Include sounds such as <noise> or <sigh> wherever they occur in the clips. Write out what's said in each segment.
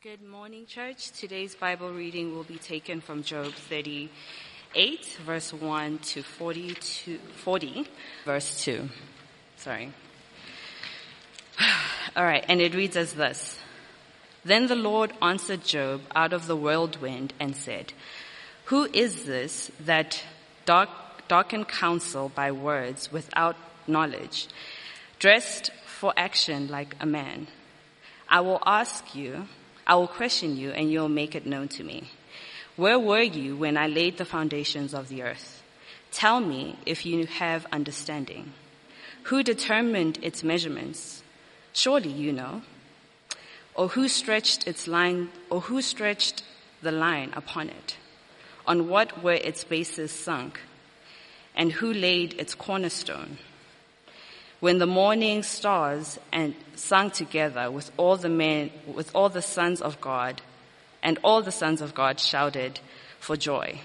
Good morning, church. Today's Bible reading will be taken from Job 38, verse 1 to 40, to 40 verse 2. Sorry. <sighs> All right, and it reads as this. Then the Lord answered Job out of the whirlwind and said, Who is this that dark, darken counsel by words without knowledge, dressed for action like a man? I will ask you, I will question you and you'll make it known to me. Where were you when I laid the foundations of the earth? Tell me if you have understanding. Who determined its measurements? Surely you know. Or who stretched its line, or who stretched the line upon it? On what were its bases sunk? And who laid its cornerstone? When the morning stars and sung together with all the men, with all the sons of God, and all the sons of God shouted for joy.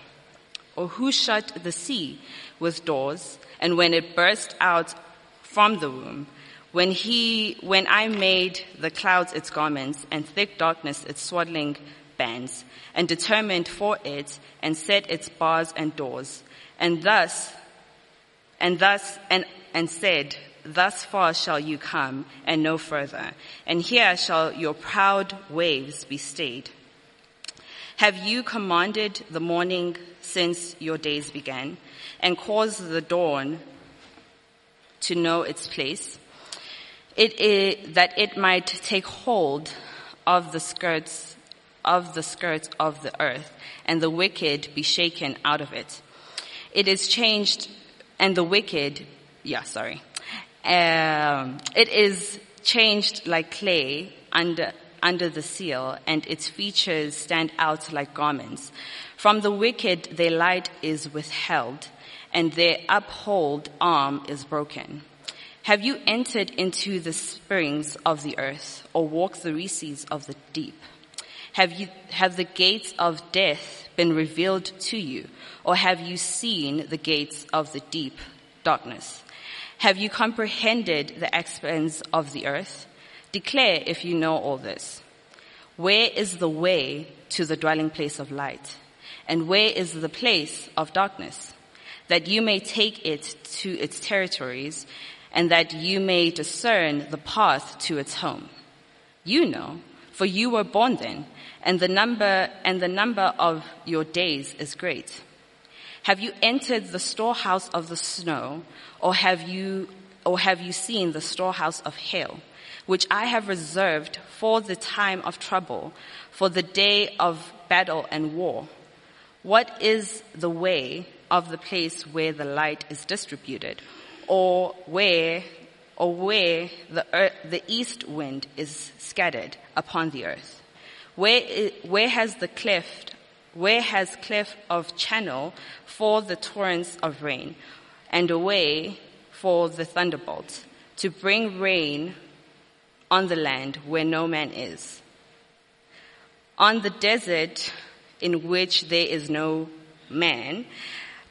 Or who shut the sea with doors, and when it burst out from the womb, when he, when I made the clouds its garments, and thick darkness its swaddling bands, and determined for it, and set its bars and doors, and thus, and thus, and, and said, thus far shall you come and no further, and here shall your proud waves be stayed. Have you commanded the morning since your days began, and caused the dawn to know its place, it is, that it might take hold of the skirts of the skirts of the earth, and the wicked be shaken out of it. It is changed, and the wicked, yeah, sorry um, it is changed like clay under, under the seal and its features stand out like garments. From the wicked their light is withheld and their uphold arm is broken. Have you entered into the springs of the earth or walked the recesses of the deep? Have you, have the gates of death been revealed to you or have you seen the gates of the deep darkness? Have you comprehended the expanse of the earth? Declare if you know all this. Where is the way to the dwelling place of light? And where is the place of darkness? That you may take it to its territories and that you may discern the path to its home. You know, for you were born then, and the number, and the number of your days is great. Have you entered the storehouse of the snow, or have you, or have you seen the storehouse of hail, which I have reserved for the time of trouble, for the day of battle and war? What is the way of the place where the light is distributed, or where, or where the earth, the east wind is scattered upon the earth? Where, where has the cleft where has cleft of channel for the torrents of rain, and a way for the thunderbolt, to bring rain on the land where no man is. On the desert in which there is no man,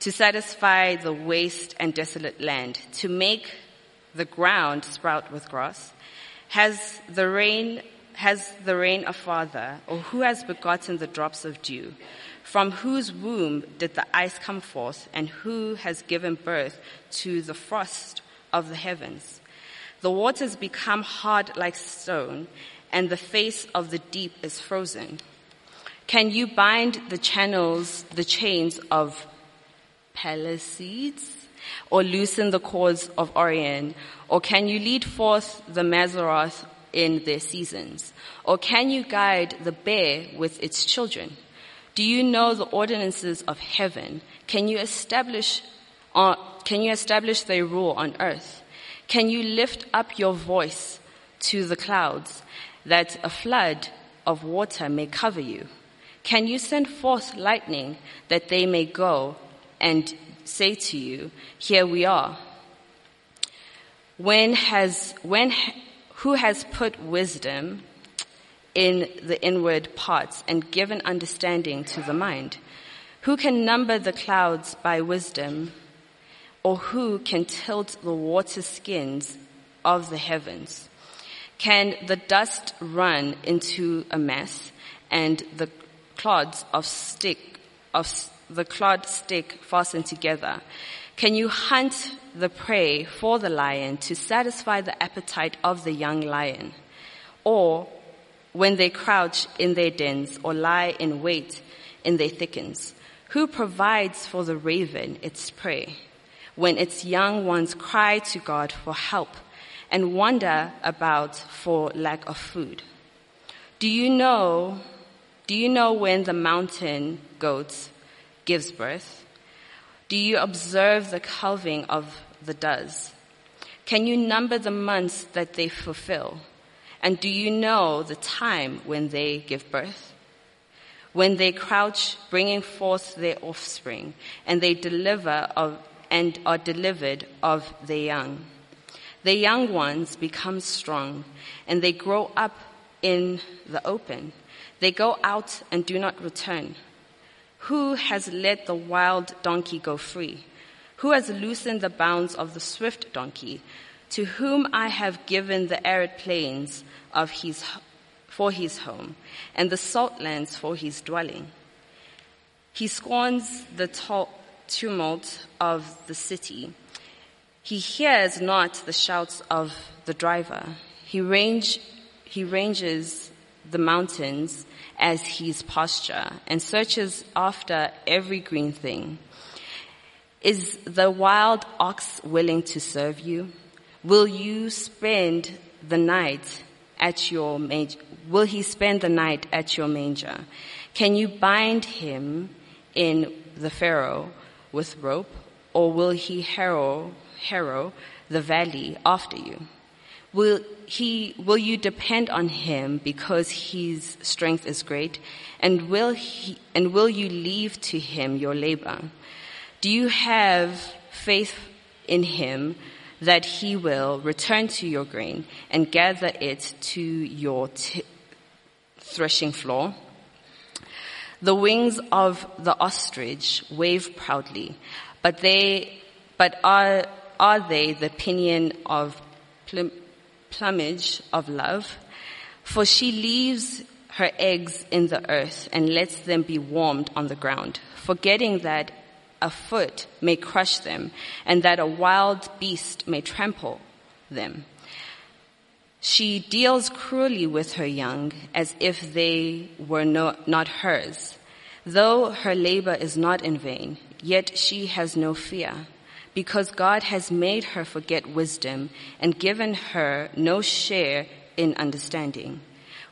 to satisfy the waste and desolate land, to make the ground sprout with grass, has the rain has the rain a father, or who has begotten the drops of dew? From whose womb did the ice come forth, and who has given birth to the frost of the heavens? The waters become hard like stone, and the face of the deep is frozen. Can you bind the channels, the chains of Pleiades, or loosen the cords of Orion? Or can you lead forth the Mazzaroth in their seasons? Or can you guide the bear with its children? Do you know the ordinances of heaven? Can you establish, uh, can you establish their rule on earth? Can you lift up your voice to the clouds that a flood of water may cover you? Can you send forth lightning that they may go and say to you, here we are? When has, when, who has put wisdom in the inward parts and given understanding to the mind? Who can number the clouds by wisdom? Or who can tilt the water skins of the heavens? Can the dust run into a mess and the clods of stick, of the clod stick fastened together? Can you hunt the prey for the lion to satisfy the appetite of the young lion? Or when they crouch in their dens or lie in wait in their thickens? Who provides for the raven its prey when its young ones cry to God for help and wander about for lack of food? Do you know, do you know when the mountain goat gives birth? Do you observe the calving of the doves? Can you number the months that they fulfill? And do you know the time when they give birth? When they crouch, bringing forth their offspring, and they deliver of, and are delivered of their young. The young ones become strong, and they grow up in the open. They go out and do not return. Who has let the wild donkey go free? Who has loosened the bounds of the swift donkey? To whom I have given the arid plains of his, for his home, and the salt lands for his dwelling. He scorns the tumult of the city. He hears not the shouts of the driver. He, range, he ranges the mountains as his pasture and searches after every green thing. Is the wild ox willing to serve you? Will you spend the night at your manger? Will he spend the night at your manger? Can you bind him in the furrow with rope, or will he harrow, harrow the valley after you? Will he, will you depend on him because his strength is great? And will he, and will you leave to him your labor? Do you have faith in him that he will return to your grain and gather it to your t- threshing floor. The wings of the ostrich wave proudly, but they, but are, are they the pinion of plum, plumage of love? For she leaves her eggs in the earth and lets them be warmed on the ground, forgetting that a foot may crush them and that a wild beast may trample them. She deals cruelly with her young as if they were no, not hers. Though her labor is not in vain, yet she has no fear because God has made her forget wisdom and given her no share in understanding.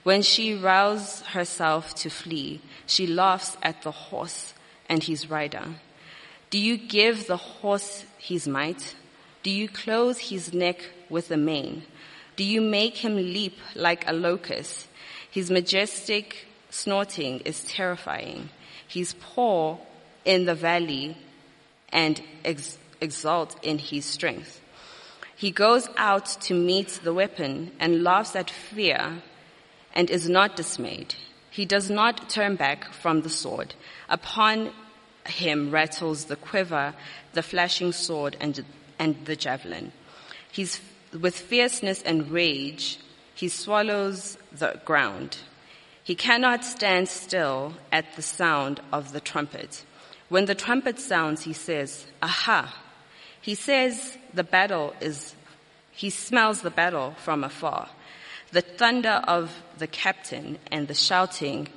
When she rouses herself to flee, she laughs at the horse and his rider. Do you give the horse his might? Do you clothe his neck with a mane? Do you make him leap like a locust? His majestic snorting is terrifying. His paw in the valley and ex- exalt in his strength. He goes out to meet the weapon and laughs at fear and is not dismayed. He does not turn back from the sword. Upon him rattles the quiver, the flashing sword, and, and the javelin. He's, with fierceness and rage, he swallows the ground. He cannot stand still at the sound of the trumpet. When the trumpet sounds, he says, Aha! He says the battle is, he smells the battle from afar. The thunder of the captain and the shouting.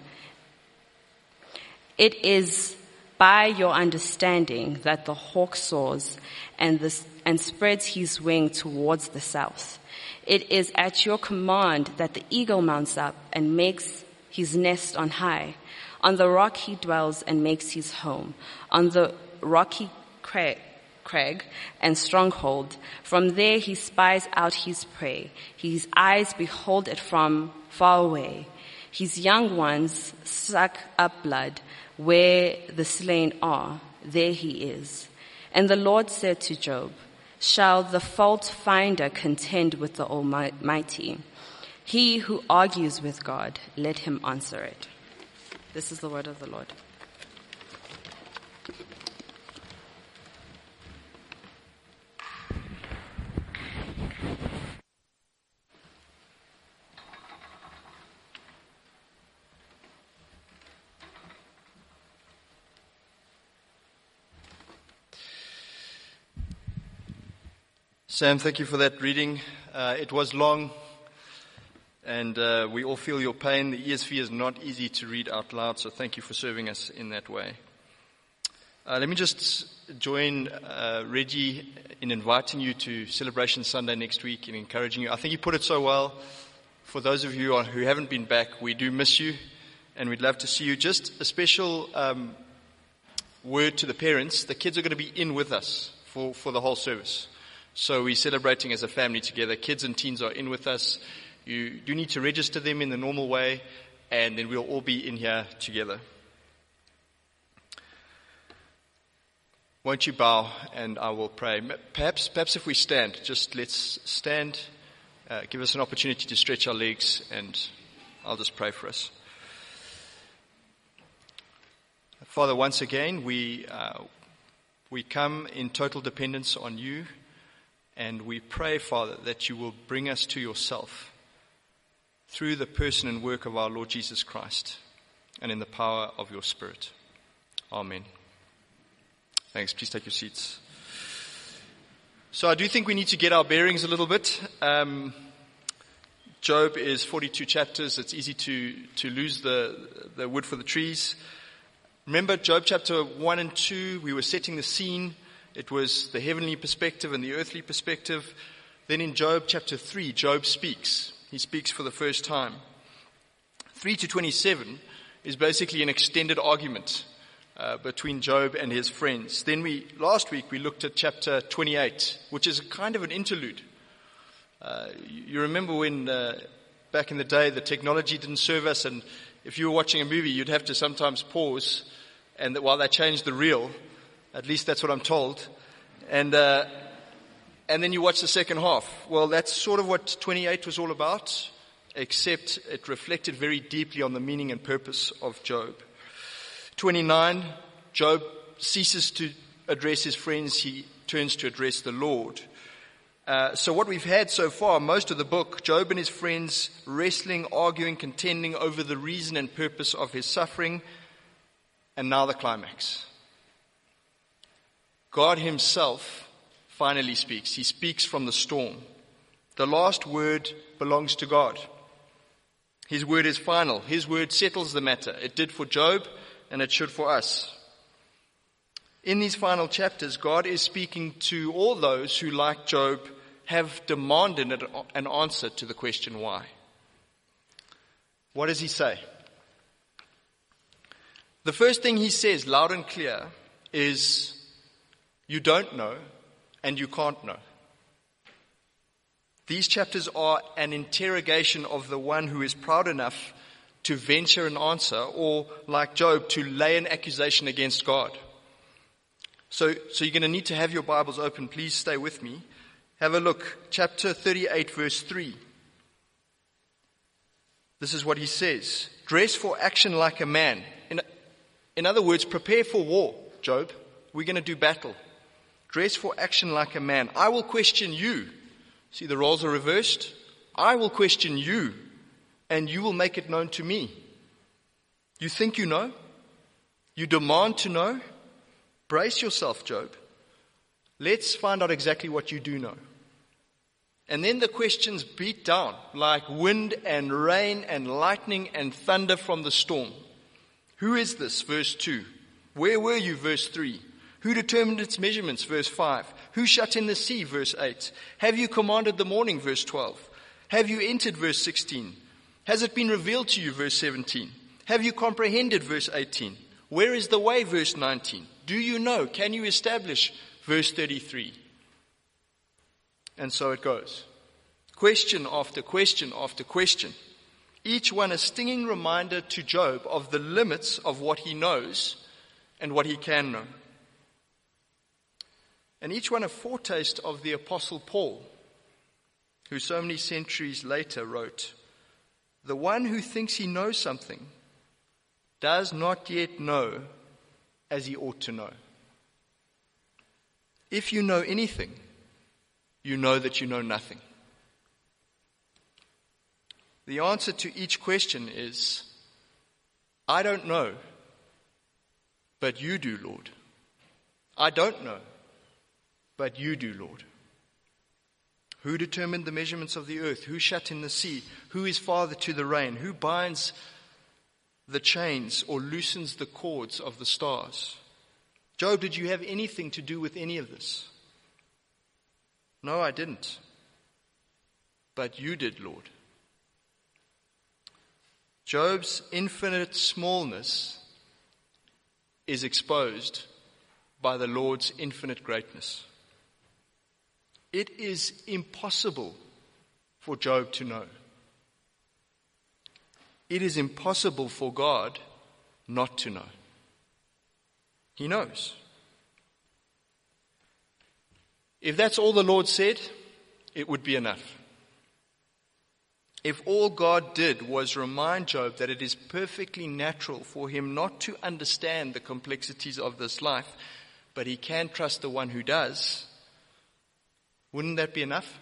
It is by your understanding that the hawk soars and, this, and spreads his wing towards the south. It is at your command that the eagle mounts up and makes his nest on high. On the rock he dwells and makes his home. On the rocky crag, crag and stronghold. From there he spies out his prey. His eyes behold it from far away. His young ones suck up blood where the slain are, there he is. And the Lord said to Job, Shall the fault finder contend with the Almighty? He who argues with God, let him answer it. This is the word of the Lord. Sam, thank you for that reading. Uh, it was long, and uh, we all feel your pain. The ESV is not easy to read out loud, so thank you for serving us in that way. Uh, let me just join uh, Reggie in inviting you to Celebration Sunday next week and encouraging you. I think you put it so well. For those of you who haven't been back, we do miss you, and we'd love to see you. Just a special um, word to the parents: the kids are going to be in with us for, for the whole service. So we're celebrating as a family together. Kids and teens are in with us. You do need to register them in the normal way, and then we'll all be in here together. Won't you bow and I will pray? Perhaps, perhaps if we stand, just let's stand. Uh, give us an opportunity to stretch our legs, and I'll just pray for us. Father, once again, we, uh, we come in total dependence on you. And we pray, Father, that you will bring us to yourself through the person and work of our Lord Jesus Christ and in the power of your Spirit. Amen. Thanks. Please take your seats. So I do think we need to get our bearings a little bit. Um, Job is 42 chapters. It's easy to, to lose the, the wood for the trees. Remember Job chapter 1 and 2, we were setting the scene it was the heavenly perspective and the earthly perspective. Then in Job chapter 3, Job speaks. He speaks for the first time. 3 to 27 is basically an extended argument uh, between Job and his friends. Then we, last week, we looked at chapter 28, which is kind of an interlude. Uh, you remember when uh, back in the day the technology didn't serve us, and if you were watching a movie, you'd have to sometimes pause, and while they changed the reel, at least that's what I'm told. And, uh, and then you watch the second half. Well, that's sort of what 28 was all about, except it reflected very deeply on the meaning and purpose of Job. 29, Job ceases to address his friends, he turns to address the Lord. Uh, so what we've had so far, most of the book, Job and his friends wrestling, arguing, contending over the reason and purpose of his suffering, and now the climax. God Himself finally speaks. He speaks from the storm. The last word belongs to God. His word is final. His word settles the matter. It did for Job and it should for us. In these final chapters, God is speaking to all those who, like Job, have demanded an answer to the question why. What does he say? The first thing he says loud and clear is you don't know, and you can't know. These chapters are an interrogation of the one who is proud enough to venture an answer, or like Job, to lay an accusation against God. So, so you're going to need to have your Bibles open. Please stay with me. Have a look. Chapter 38, verse 3. This is what he says Dress for action like a man. In, in other words, prepare for war, Job. We're going to do battle. Dress for action like a man. I will question you. See, the roles are reversed. I will question you, and you will make it known to me. You think you know? You demand to know? Brace yourself, Job. Let's find out exactly what you do know. And then the questions beat down like wind and rain and lightning and thunder from the storm. Who is this? Verse 2. Where were you? Verse 3. Who determined its measurements? Verse 5. Who shut in the sea? Verse 8. Have you commanded the morning? Verse 12. Have you entered? Verse 16. Has it been revealed to you? Verse 17. Have you comprehended? Verse 18. Where is the way? Verse 19. Do you know? Can you establish? Verse 33. And so it goes. Question after question after question. Each one a stinging reminder to Job of the limits of what he knows and what he can know and each one a foretaste of the Apostle Paul, who so many centuries later wrote, The one who thinks he knows something does not yet know as he ought to know. If you know anything, you know that you know nothing. The answer to each question is, I don't know, but you do, Lord. I don't know but you do, Lord. Who determined the measurements of the earth? Who shut in the sea? Who is father to the rain? Who binds the chains or loosens the cords of the stars? Job, did you have anything to do with any of this? No, I didn't. But you did, Lord. Job's infinite smallness is exposed by the Lord's infinite greatness. It is impossible for Job to know. It is impossible for God not to know. He knows. If that's all the Lord said, it would be enough. If all God did was remind Job that it is perfectly natural for him not to understand the complexities of this life, but he can trust the one who does, wouldn't that be enough?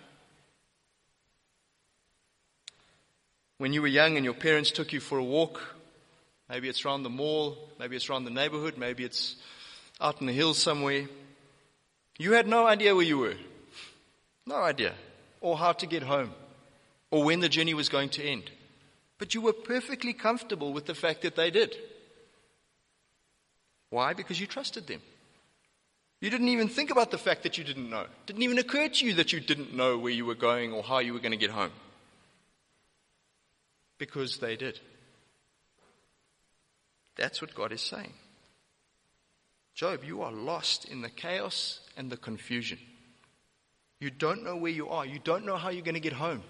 When you were young and your parents took you for a walk, maybe it's around the mall, maybe it's around the neighborhood, maybe it's out in the hills somewhere, you had no idea where you were. No idea. Or how to get home or when the journey was going to end. But you were perfectly comfortable with the fact that they did. Why? Because you trusted them. You didn't even think about the fact that you didn't know. It didn't even occur to you that you didn't know where you were going or how you were going to get home. Because they did. That's what God is saying. Job, you are lost in the chaos and the confusion. You don't know where you are. You don't know how you're going to get home.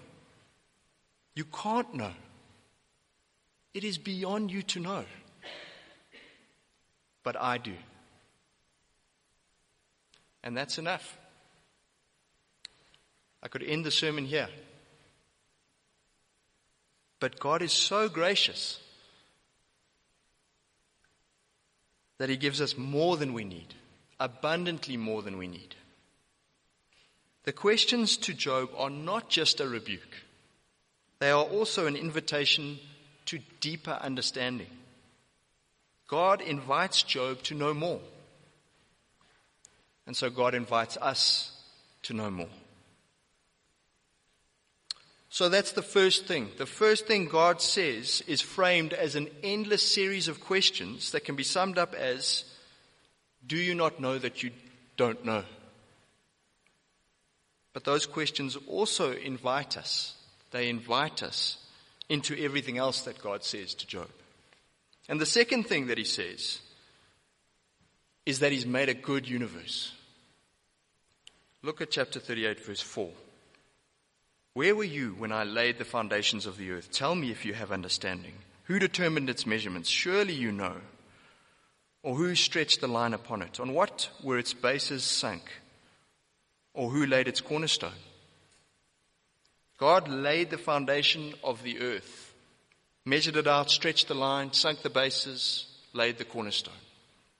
You can't know. It is beyond you to know. But I do. And that's enough. I could end the sermon here. But God is so gracious that He gives us more than we need, abundantly more than we need. The questions to Job are not just a rebuke. They are also an invitation to deeper understanding. God invites Job to know more. And so God invites us to know more. So that's the first thing. The first thing God says is framed as an endless series of questions that can be summed up as Do you not know that you don't know? But those questions also invite us they invite us into everything else that God says to Job. And the second thing that he says is that he's made a good universe. Look at chapter 38, verse 4. Where were you when I laid the foundations of the earth? Tell me if you have understanding. Who determined its measurements? Surely you know. Or who stretched the line upon it? On what were its bases sunk? Or who laid its cornerstone? God laid the foundation of the earth, measured it out, stretched the line, sunk the bases, laid the cornerstone.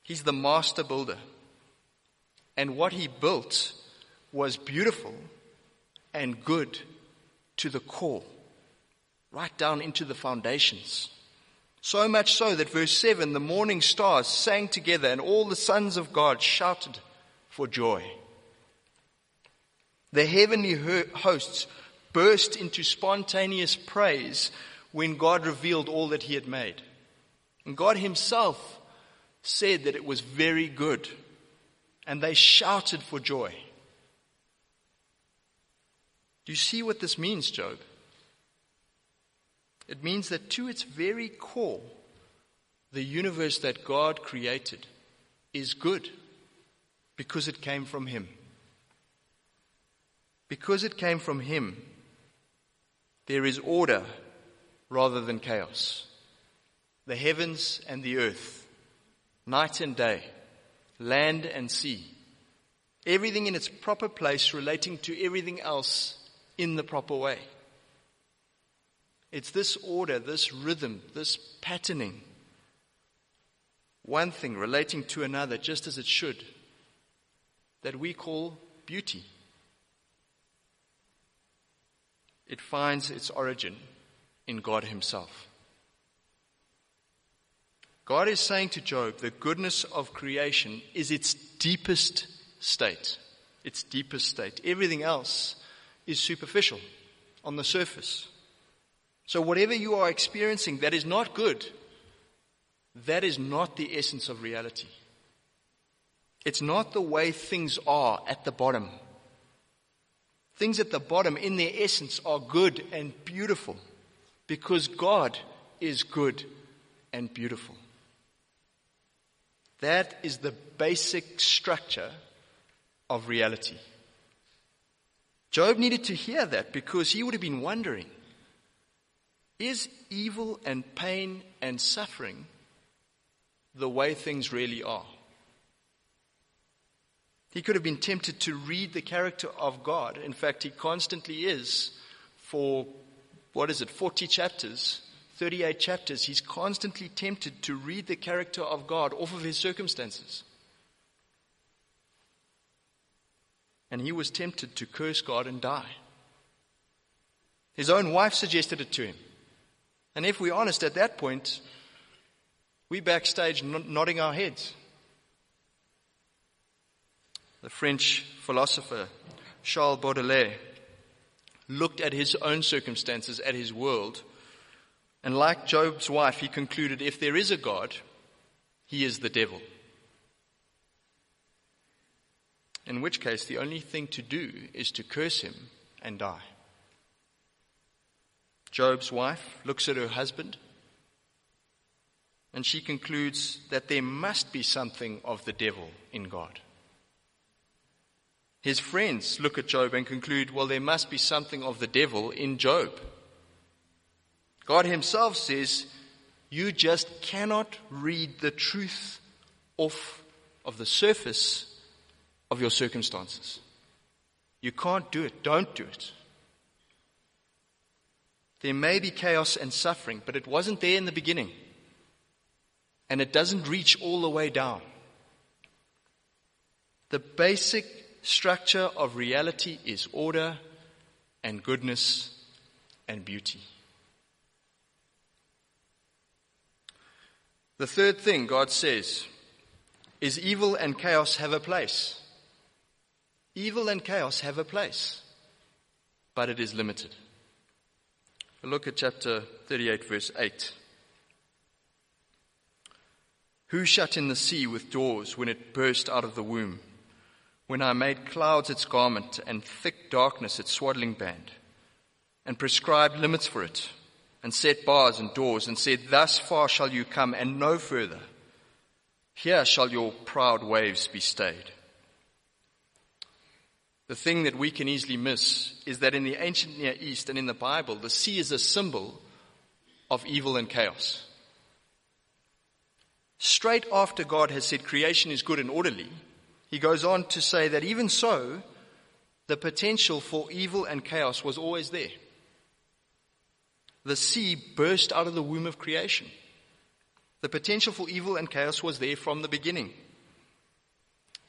He's the master builder. And what he built was beautiful and good to the core, right down into the foundations. So much so that verse 7 the morning stars sang together and all the sons of God shouted for joy. The heavenly hosts burst into spontaneous praise when God revealed all that he had made. And God himself said that it was very good. And they shouted for joy. Do you see what this means, Job? It means that to its very core, the universe that God created is good because it came from Him. Because it came from Him, there is order rather than chaos. The heavens and the earth, night and day, land and sea, everything in its proper place relating to everything else in the proper way. It's this order, this rhythm, this patterning, one thing relating to another just as it should, that we call beauty. it finds its origin in God Himself. God is saying to Job, the goodness of creation is its deepest state. Its deepest state. Everything else is superficial on the surface. So, whatever you are experiencing that is not good, that is not the essence of reality. It's not the way things are at the bottom. Things at the bottom, in their essence, are good and beautiful because God is good and beautiful. That is the basic structure of reality. Job needed to hear that because he would have been wondering is evil and pain and suffering the way things really are? He could have been tempted to read the character of God. In fact, he constantly is for, what is it, 40 chapters, 38 chapters. He's constantly tempted to read the character of God off of his circumstances. And he was tempted to curse God and die. His own wife suggested it to him. And if we're honest at that point, we backstage nodding our heads. The French philosopher Charles Baudelaire looked at his own circumstances, at his world, and like Job's wife, he concluded if there is a God, he is the devil. In which case, the only thing to do is to curse him and die. Job's wife looks at her husband and she concludes that there must be something of the devil in God. His friends look at Job and conclude, well, there must be something of the devil in Job. God Himself says, you just cannot read the truth off of the surface of your circumstances. You can't do it. Don't do it. There may be chaos and suffering, but it wasn't there in the beginning. And it doesn't reach all the way down. The basic structure of reality is order and goodness and beauty. The third thing God says is evil and chaos have a place. Evil and chaos have a place, but it is limited. Look at chapter 38, verse 8. Who shut in the sea with doors when it burst out of the womb? when I made clouds its garment and thick darkness its swaddling band, and prescribed limits for it, and set bars and doors, and said, Thus far shall you come, and no further. Here shall your proud waves be stayed. The thing that we can easily miss is that in the ancient Near East and in the Bible, the sea is a symbol of evil and chaos. Straight after God has said creation is good and orderly, he goes on to say that even so, the potential for evil and chaos was always there. The sea burst out of the womb of creation. The potential for evil and chaos was there from the beginning.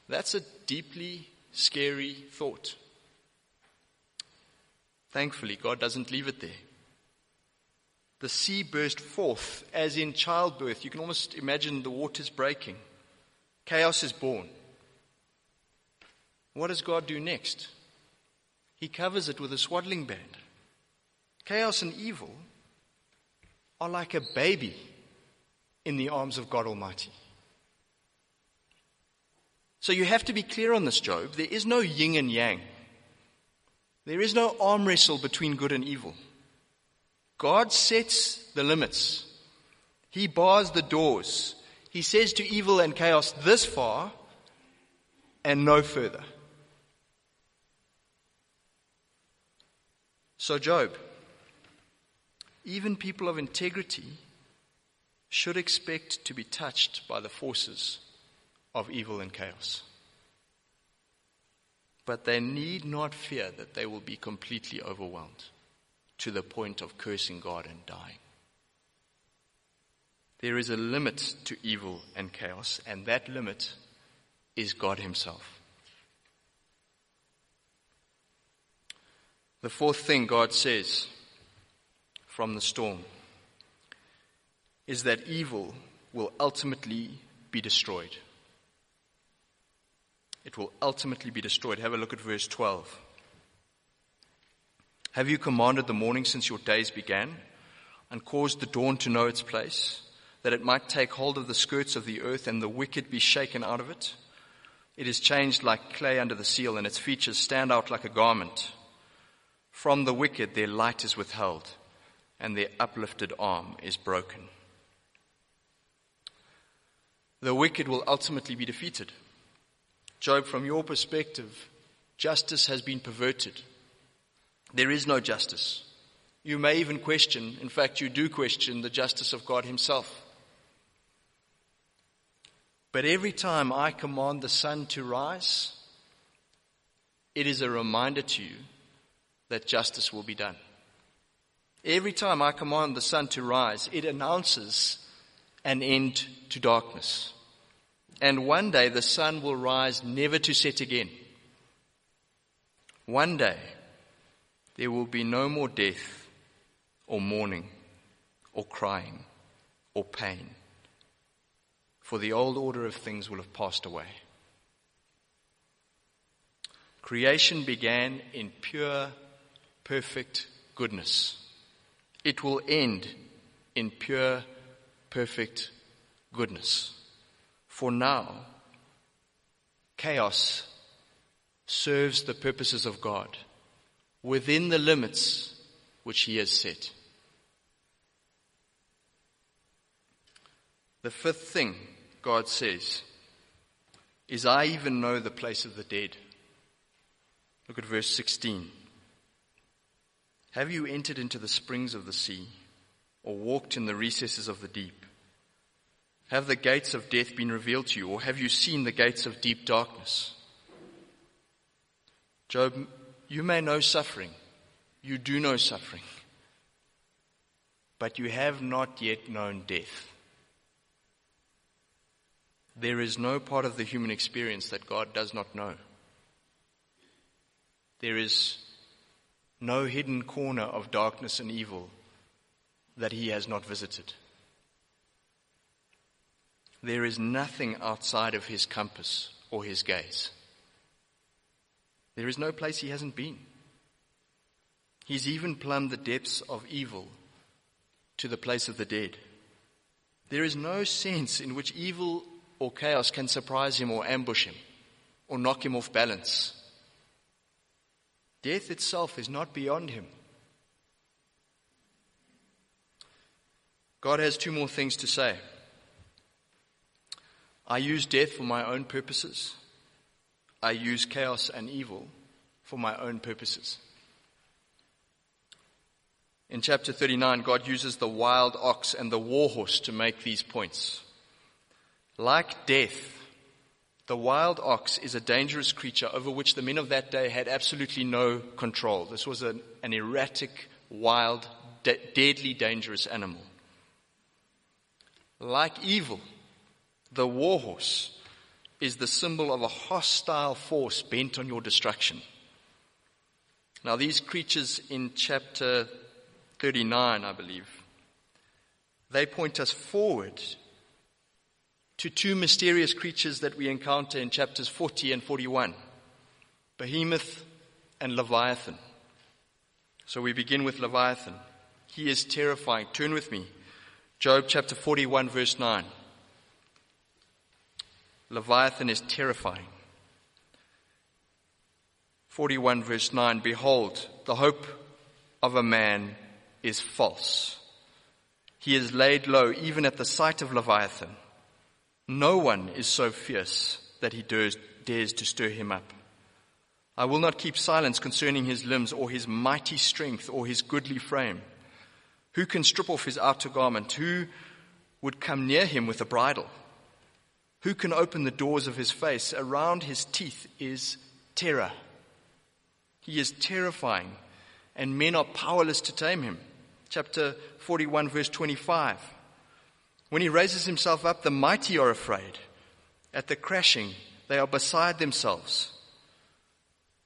That's a deeply scary thought. Thankfully, God doesn't leave it there. The sea burst forth as in childbirth. You can almost imagine the waters breaking. Chaos is born. What does God do next? He covers it with a swaddling band. Chaos and evil are like a baby in the arms of God Almighty. So you have to be clear on this, Job. There is no yin and yang. There is no arm wrestle between good and evil. God sets the limits. He bars the doors. He says to evil and chaos, this far and no further. So, Job, even people of integrity should expect to be touched by the forces of evil and chaos. But they need not fear that they will be completely overwhelmed to the point of cursing God and dying. There is a limit to evil and chaos, and that limit is God Himself. The fourth thing God says from the storm is that evil will ultimately be destroyed. It will ultimately be destroyed. Have a look at verse 12. Have you commanded the morning since your days began and caused the dawn to know its place, that it might take hold of the skirts of the earth and the wicked be shaken out of it? It is changed like clay under the seal and its features stand out like a garment. From the wicked their light is withheld and their uplifted arm is broken. The wicked will ultimately be defeated. Job, from your perspective, justice has been perverted. There is no justice. You may even question, in fact, you do question the justice of God Himself. But every time I command the sun to rise, it is a reminder to you that justice will be done. Every time I command the sun to rise, it announces an end to darkness. And one day the sun will rise never to set again. One day there will be no more death or mourning or crying or pain. For the old order of things will have passed away. Creation began in pure, perfect goodness. It will end in pure, perfect goodness. For now, chaos serves the purposes of God within the limits which He has set. The fifth thing God says is, I even know the place of the dead. Look at verse 16. Have you entered into the springs of the sea or walked in the recesses of the deep? Have the gates of death been revealed to you or have you seen the gates of deep darkness? Job, you may know suffering. You do know suffering. But you have not yet known death. There is no part of the human experience that God does not know. There is no hidden corner of darkness and evil that he has not visited. There is nothing outside of his compass or his gaze. There is no place he hasn't been. He's even plumbed the depths of evil to the place of the dead. There is no sense in which evil or chaos can surprise him or ambush him or knock him off balance. Death itself is not beyond him. God has two more things to say. I use death for my own purposes. I use chaos and evil for my own purposes. In chapter 39, God uses the wild ox and the warhorse to make these points. Like death, the wild ox is a dangerous creature over which the men of that day had absolutely no control. This was an, an erratic, wild, de- deadly, dangerous animal. Like evil, the warhorse is the symbol of a hostile force bent on your destruction. Now, these creatures in chapter 39, I believe, they point us forward to two mysterious creatures that we encounter in chapters 40 and 41 Behemoth and Leviathan. So we begin with Leviathan. He is terrifying. Turn with me. Job chapter 41, verse 9. Leviathan is terrifying. 41, verse 9 Behold, the hope of a man is false. He is laid low even at the sight of Leviathan. No one is so fierce that he dares, dares to stir him up. I will not keep silence concerning his limbs or his mighty strength or his goodly frame. Who can strip off his outer garment? Who would come near him with a bridle? Who can open the doors of his face? Around his teeth is terror. He is terrifying, and men are powerless to tame him. Chapter 41, verse 25. When he raises himself up, the mighty are afraid. At the crashing, they are beside themselves.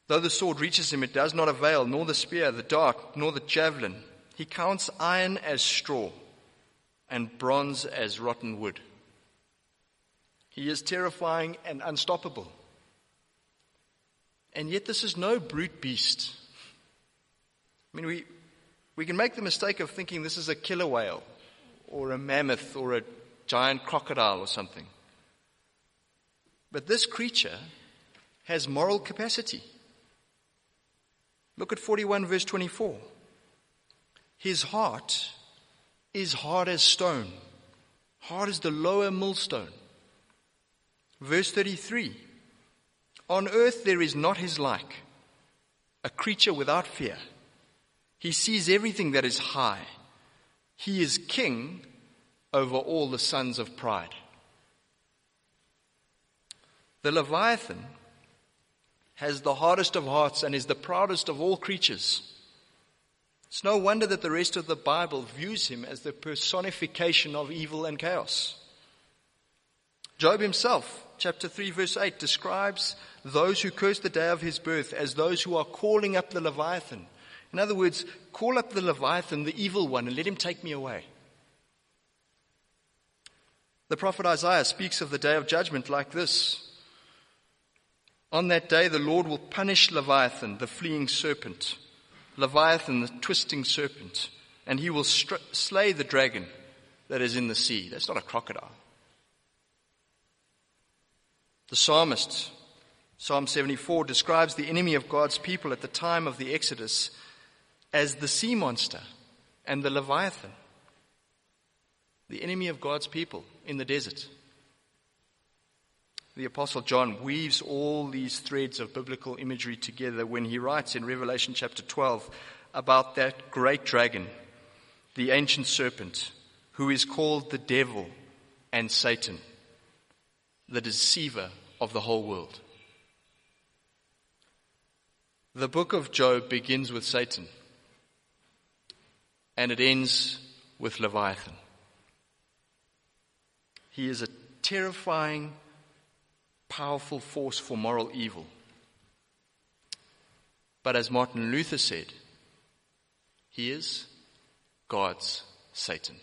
Though the sword reaches him, it does not avail, nor the spear, the dart, nor the javelin. He counts iron as straw and bronze as rotten wood. He is terrifying and unstoppable. And yet, this is no brute beast. I mean, we, we can make the mistake of thinking this is a killer whale or a mammoth or a giant crocodile or something. But this creature has moral capacity. Look at 41 verse 24. His heart is hard as stone, hard as the lower millstone. Verse 33. On earth there is not his like, a creature without fear. He sees everything that is high. He is king over all the sons of pride. The Leviathan has the hardest of hearts and is the proudest of all creatures. It's no wonder that the rest of the Bible views him as the personification of evil and chaos. Job himself, chapter 3 verse 8, describes those who curse the day of his birth as those who are calling up the Leviathan. In other words, call up the Leviathan, the evil one, and let him take me away. The prophet Isaiah speaks of the day of judgment like this. On that day, the Lord will punish Leviathan, the fleeing serpent, Leviathan, the twisting serpent, and he will str- slay the dragon that is in the sea. That's not a crocodile. The psalmist, Psalm 74, describes the enemy of God's people at the time of the Exodus as the sea monster and the Leviathan, the enemy of God's people in the desert the Apostle John weaves all these threads of biblical imagery together when he writes in Revelation chapter 12 about that great dragon, the ancient serpent, who is called the devil and Satan, the deceiver of the whole world. The book of Job begins with Satan and it ends with Leviathan. He is a terrifying powerful force for moral evil. But as Martin Luther said, he is God's Satan.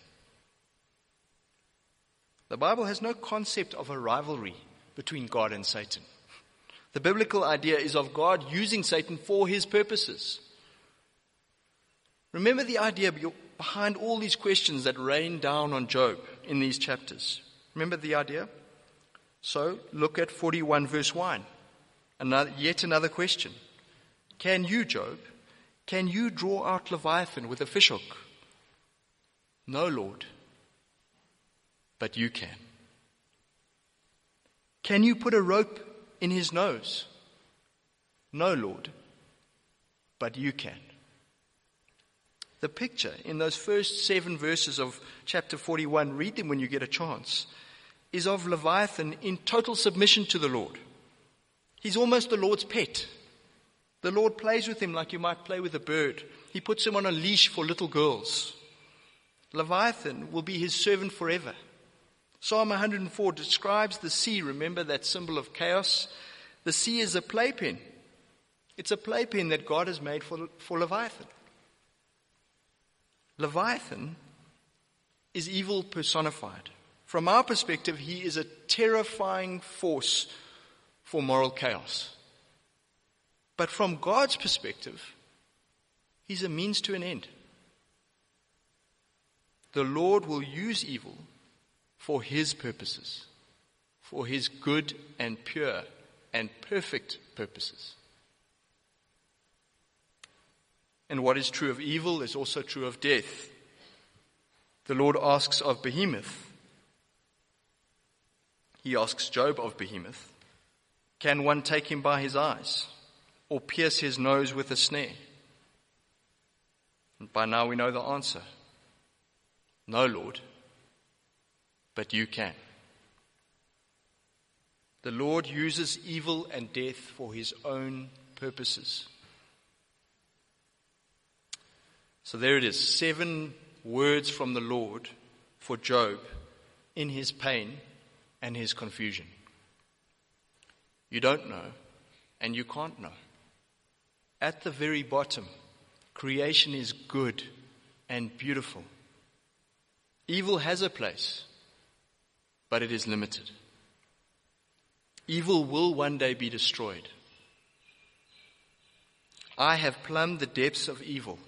The Bible has no concept of a rivalry between God and Satan. The biblical idea is of God using Satan for his purposes. Remember the idea behind all these questions that rain down on Job in these chapters. Remember the idea? So look at 41 verse 1. Another, yet another question. Can you, Job, can you draw out Leviathan with a fishhook? No, Lord, but you can. Can you put a rope in his nose? No, Lord, but you can. The picture in those first seven verses of chapter 41, read them when you get a chance is of Leviathan in total submission to the Lord. He's almost the Lord's pet. The Lord plays with him like you might play with a bird. He puts him on a leash for little girls. Leviathan will be his servant forever. Psalm 104 describes the sea. Remember that symbol of chaos? The sea is a playpen. It's a playpen that God has made for, for Leviathan. Leviathan is evil personified. From our perspective, he is a terrifying force for moral chaos. But from God's perspective, he's a means to an end. The Lord will use evil for his purposes, for his good and pure and perfect purposes. And what is true of evil is also true of death. The Lord asks of Behemoth, he asks Job of Behemoth, Can one take him by his eyes or pierce his nose with a snare? And by now we know the answer. No, Lord, but you can. The Lord uses evil and death for his own purposes. So there it is seven words from the Lord for Job in his pain and his confusion. You don't know, and you can't know. At the very bottom, creation is good and beautiful. Evil has a place, but it is limited. Evil will one day be destroyed. I have plumbed the depths of evil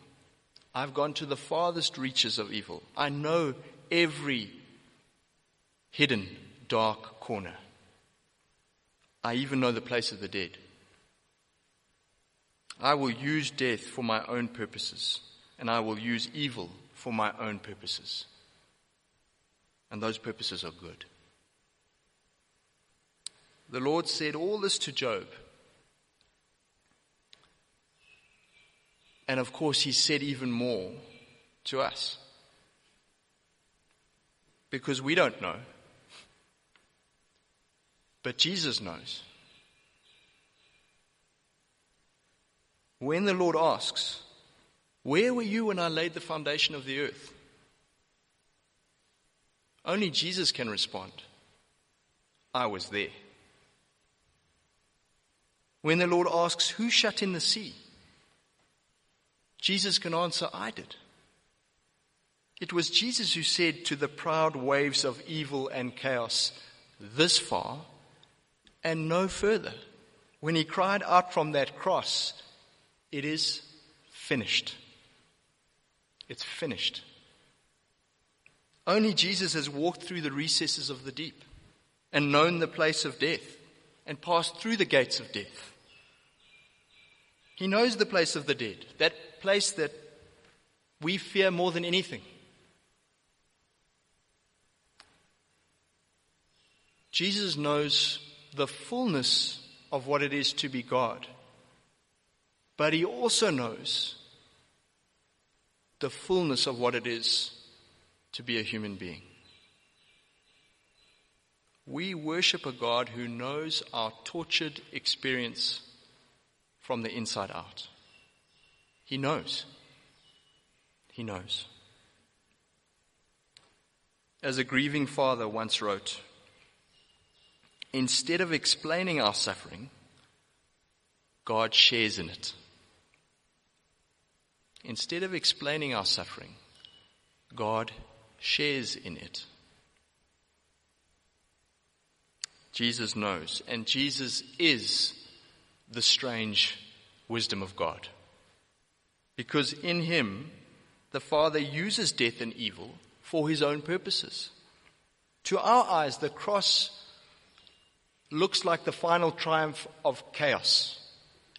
I've gone to the farthest reaches of evil. I know every hidden dark corner. I even know the place of the dead. I will use death for my own purposes, and I will use evil for my own purposes. And those purposes are good. The Lord said all this to Job. And of course, He said even more to us. Because we don't know. But Jesus knows. When the Lord asks, Where were you when I laid the foundation of the earth? Only Jesus can respond, I was there. When the Lord asks, Who shut in the sea? Jesus can answer, I did. It was Jesus who said to the proud waves of evil and chaos, This far and no further. When he cried out from that cross, It is finished. It's finished. Only Jesus has walked through the recesses of the deep and known the place of death and passed through the gates of death. He knows the place of the dead, that place that we fear more than anything. Jesus knows the fullness of what it is to be God, but he also knows the fullness of what it is to be a human being. We worship a God who knows our tortured experience from the inside out. He knows. He knows. As a grieving father once wrote, instead of explaining our suffering, God shares in it. Instead of explaining our suffering, God shares in it. Jesus knows, and Jesus is the strange wisdom of God. Because in him, the Father uses death and evil for his own purposes. To our eyes, the cross looks like the final triumph of chaos.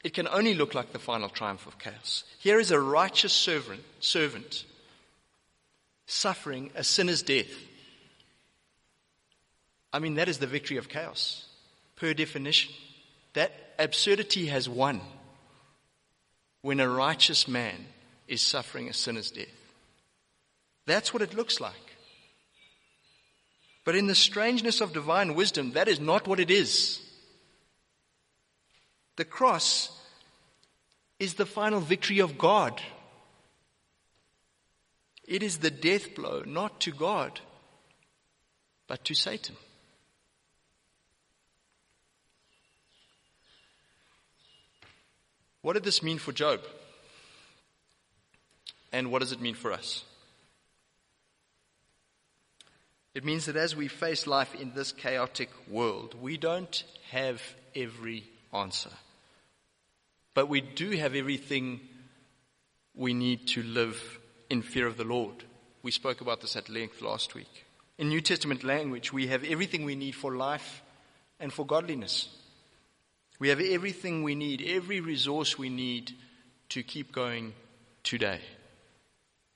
It can only look like the final triumph of chaos. Here is a righteous servant, servant suffering a sinner's death. I mean, that is the victory of chaos, per definition. That absurdity has won when a righteous man is suffering a sinner's death. That's what it looks like. But in the strangeness of divine wisdom, that is not what it is. The cross is the final victory of God. It is the death blow, not to God, but to Satan. What did this mean for Job? And what does it mean for us? It means that as we face life in this chaotic world, we don't have every answer. But we do have everything we need to live in fear of the Lord. We spoke about this at length last week. In New Testament language, we have everything we need for life and for godliness. We have everything we need, every resource we need to keep going today,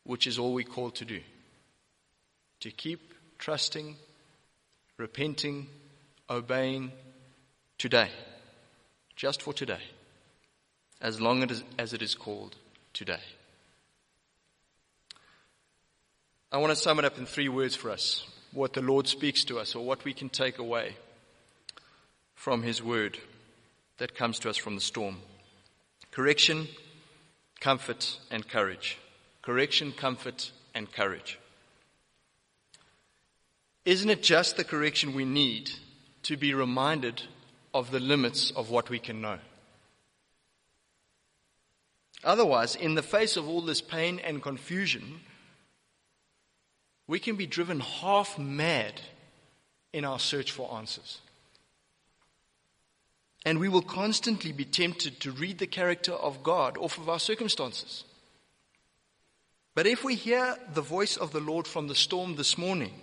which is all we're called to do. To keep trusting, repenting, obeying today, just for today, as long as it is called today. I want to sum it up in three words for us what the Lord speaks to us or what we can take away from His Word that comes to us from the storm correction, comfort, and courage. Correction, comfort, and courage. Isn't it just the correction we need to be reminded of the limits of what we can know? Otherwise, in the face of all this pain and confusion, we can be driven half mad in our search for answers. And we will constantly be tempted to read the character of God off of our circumstances. But if we hear the voice of the Lord from the storm this morning,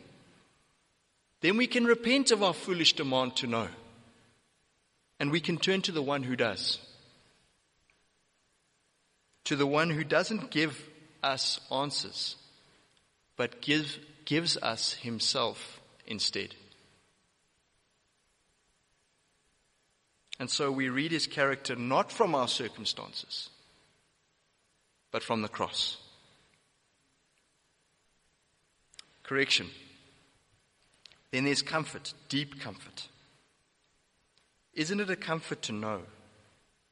then we can repent of our foolish demand to know. And we can turn to the one who does. To the one who doesn't give us answers, but give, gives us himself instead. And so we read his character not from our circumstances, but from the cross. Correction. Then there's comfort, deep comfort. Isn't it a comfort to know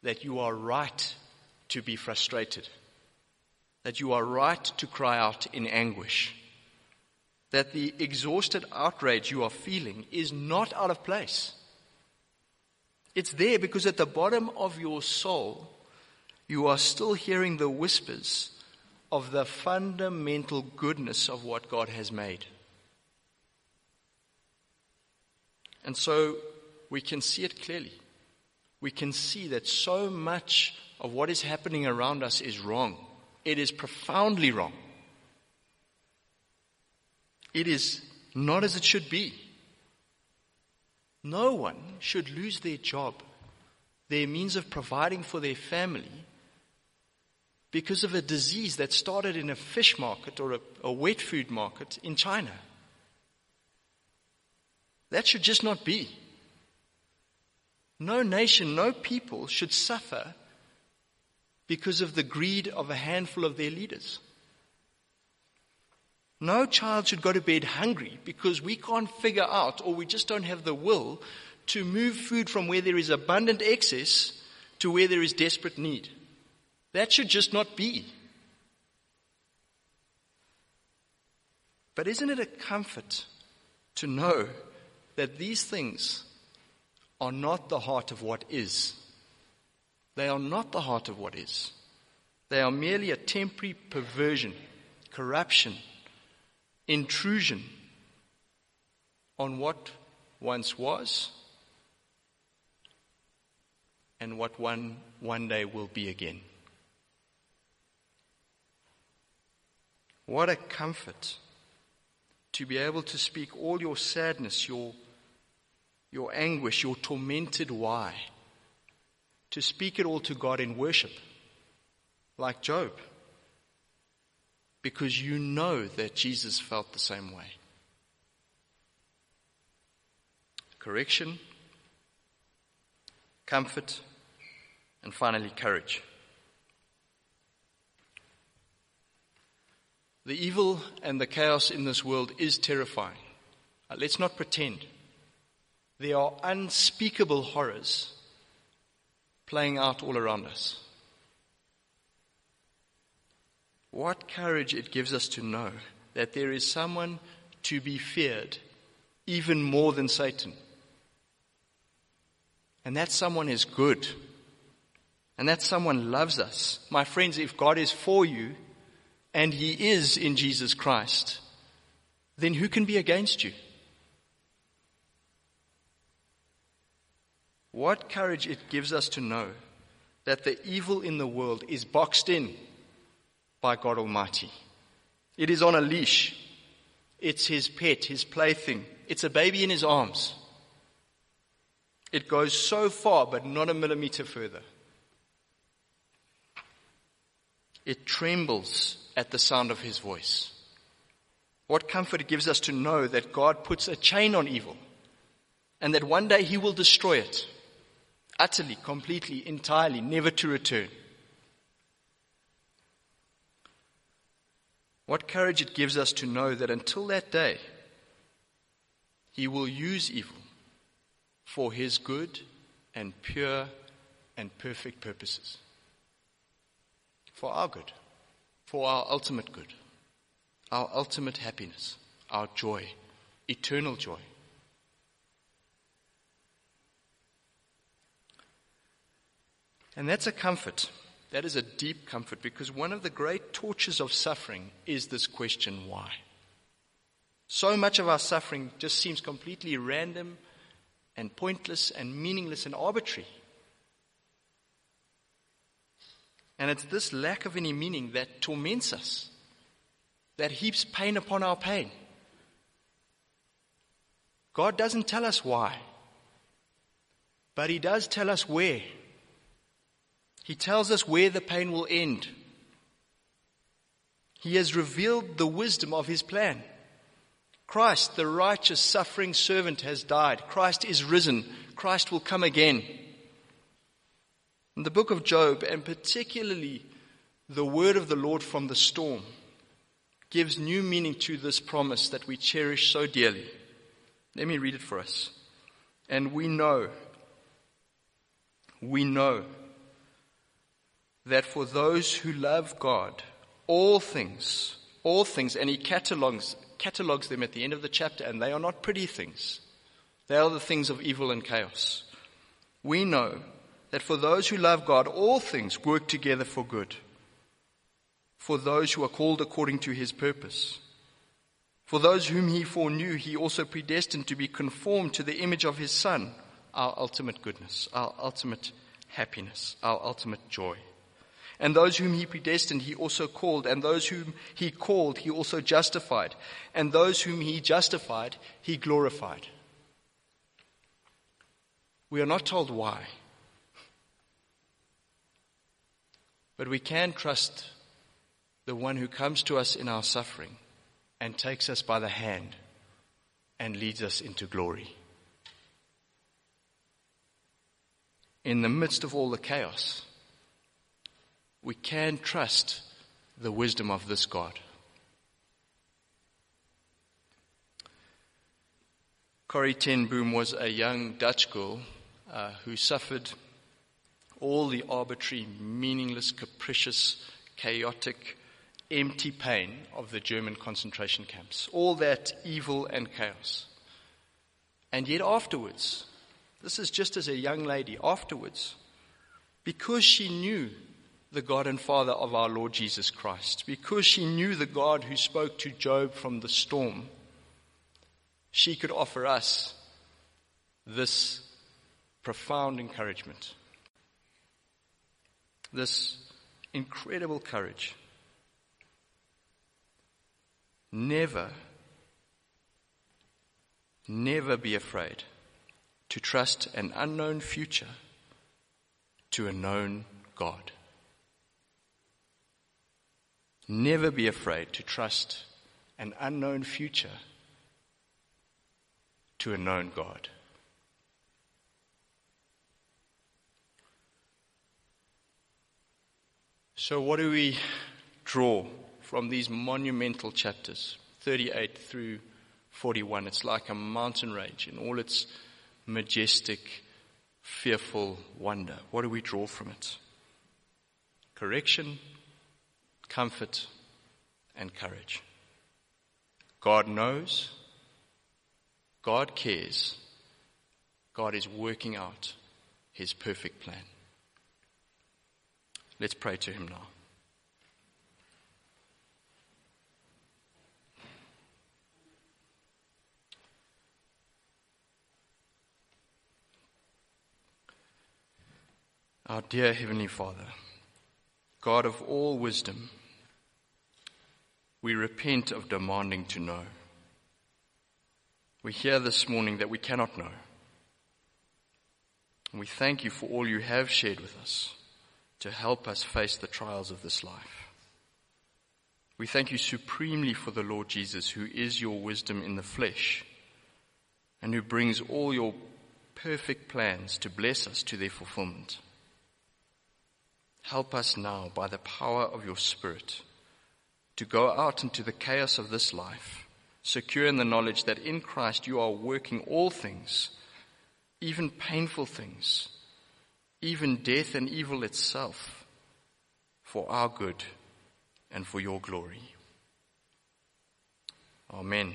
that you are right to be frustrated? That you are right to cry out in anguish? That the exhausted outrage you are feeling is not out of place? It's there because at the bottom of your soul, you are still hearing the whispers of the fundamental goodness of what God has made. And so we can see it clearly. We can see that so much of what is happening around us is wrong. It is profoundly wrong. It is not as it should be. No one should lose their job, their means of providing for their family, because of a disease that started in a fish market or a, a wet food market in China. That should just not be. No nation, no people should suffer because of the greed of a handful of their leaders. No child should go to bed hungry because we can't figure out or we just don't have the will to move food from where there is abundant excess to where there is desperate need. That should just not be. But isn't it a comfort to know that these things are not the heart of what is? They are not the heart of what is. They are merely a temporary perversion, corruption, intrusion on what once was and what one, one day will be again. What a comfort to be able to speak all your sadness, your, your anguish, your tormented why, to speak it all to God in worship, like Job because you know that Jesus felt the same way. Correction, comfort, and finally courage. The evil and the chaos in this world is terrifying. Uh, let's not pretend. There are unspeakable horrors playing out all around us. What courage it gives us to know that there is someone to be feared even more than Satan. And that someone is good. And that someone loves us. My friends, if God is for you, and He is in Jesus Christ, then who can be against you? What courage it gives us to know that the evil in the world is boxed in by God Almighty. It is on a leash. It's his pet, his plaything. It's a baby in his arms. It goes so far, but not a millimeter further. It trembles at the sound of his voice. What comfort it gives us to know that God puts a chain on evil and that one day he will destroy it utterly, completely, entirely, never to return. What courage it gives us to know that until that day, He will use evil for His good and pure and perfect purposes. For our good, for our ultimate good, our ultimate happiness, our joy, eternal joy. And that's a comfort. That is a deep comfort because one of the great tortures of suffering is this question why? So much of our suffering just seems completely random and pointless and meaningless and arbitrary. And it's this lack of any meaning that torments us. that heaps pain upon our pain. God doesn't tell us why, but He does tell us where. He tells us where the pain will end. He has revealed the wisdom of His plan. Christ, the righteous, suffering servant, has died. Christ is risen. Christ will come again. In the book of Job, and particularly the word of the Lord from the storm, gives new meaning to this promise that we cherish so dearly. Let me read it for us. And we know, we know that for those who love God, all things, all things, and he catalogs, catalogs them at the end of the chapter, and they are not pretty things. They are the things of evil and chaos. We know that for those who love God, all things work together for good. For those who are called according to his purpose. For those whom he foreknew, he also predestined to be conformed to the image of his Son, our ultimate goodness, our ultimate happiness, our ultimate joy. And those whom he predestined, he also called. And those whom he called, he also justified. And those whom he justified, he glorified. We are not told why. But we can trust the one who comes to us in our suffering and takes us by the hand and leads us into glory. In the midst of all the chaos, we can trust the wisdom of this God. Corrie ten Boom was a young Dutch girl uh, who suffered all the arbitrary, meaningless, capricious, chaotic empty pain of the German concentration camps, all that evil and chaos. And yet, afterwards, this is just as a young lady, afterwards, because she knew the God and Father of our Lord Jesus Christ, because she knew the God who spoke to Job from the storm, she could offer us this profound encouragement, this incredible courage. Never, never be afraid to trust an unknown future to a known God. Never be afraid to trust an unknown future to a known God. So, what do we draw from these monumental chapters, 38 through 41. It's like a mountain range in all its majestic, fearful wonder. What do we draw from it? Correction, comfort, and courage. God knows. God cares. God is working out his perfect plan. Let's pray to him now. Our dear Heavenly Father, God of all wisdom, we repent of demanding to know. We hear this morning that we cannot know. And we thank you for all you have shared with us to help us face the trials of this life. We thank you supremely for the Lord Jesus, who is your wisdom in the flesh and who brings all your perfect plans to bless us to their fulfillment. Help us now by the power of your Spirit to go out into the chaos of this life, secure in the knowledge that in Christ you are working all things, even painful things, even death and evil itself, for our good and for your glory. Amen.